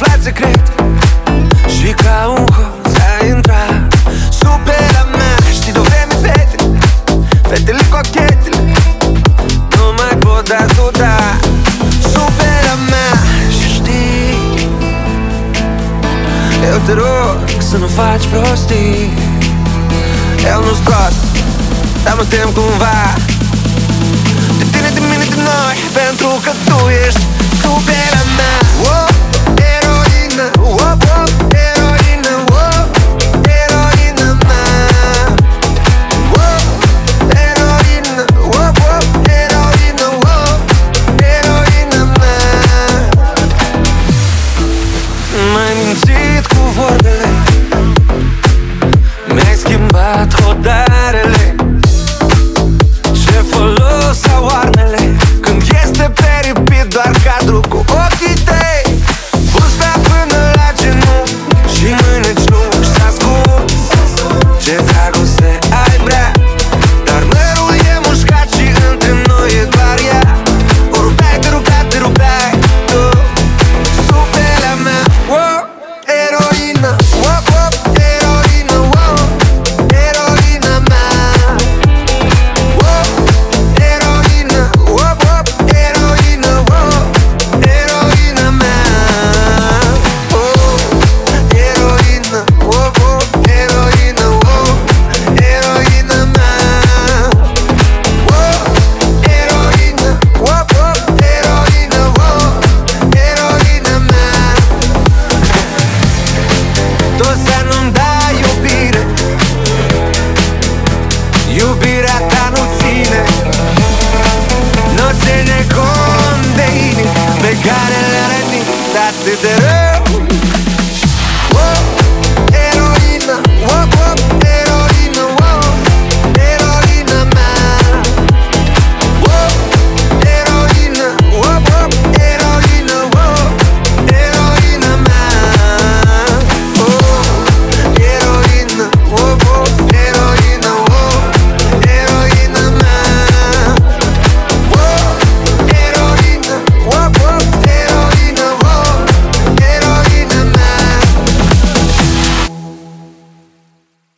aflat secret. Și ca un hoț a intrat Supera mea Știi de vreme fete Fetele cochetele Nu mai pot da Supera mea Și știi Eu te rog să nu faci prostii. Eu nu scot Dar mă tem cumva. De tine, de mine, de noi Pentru că tu ești did it.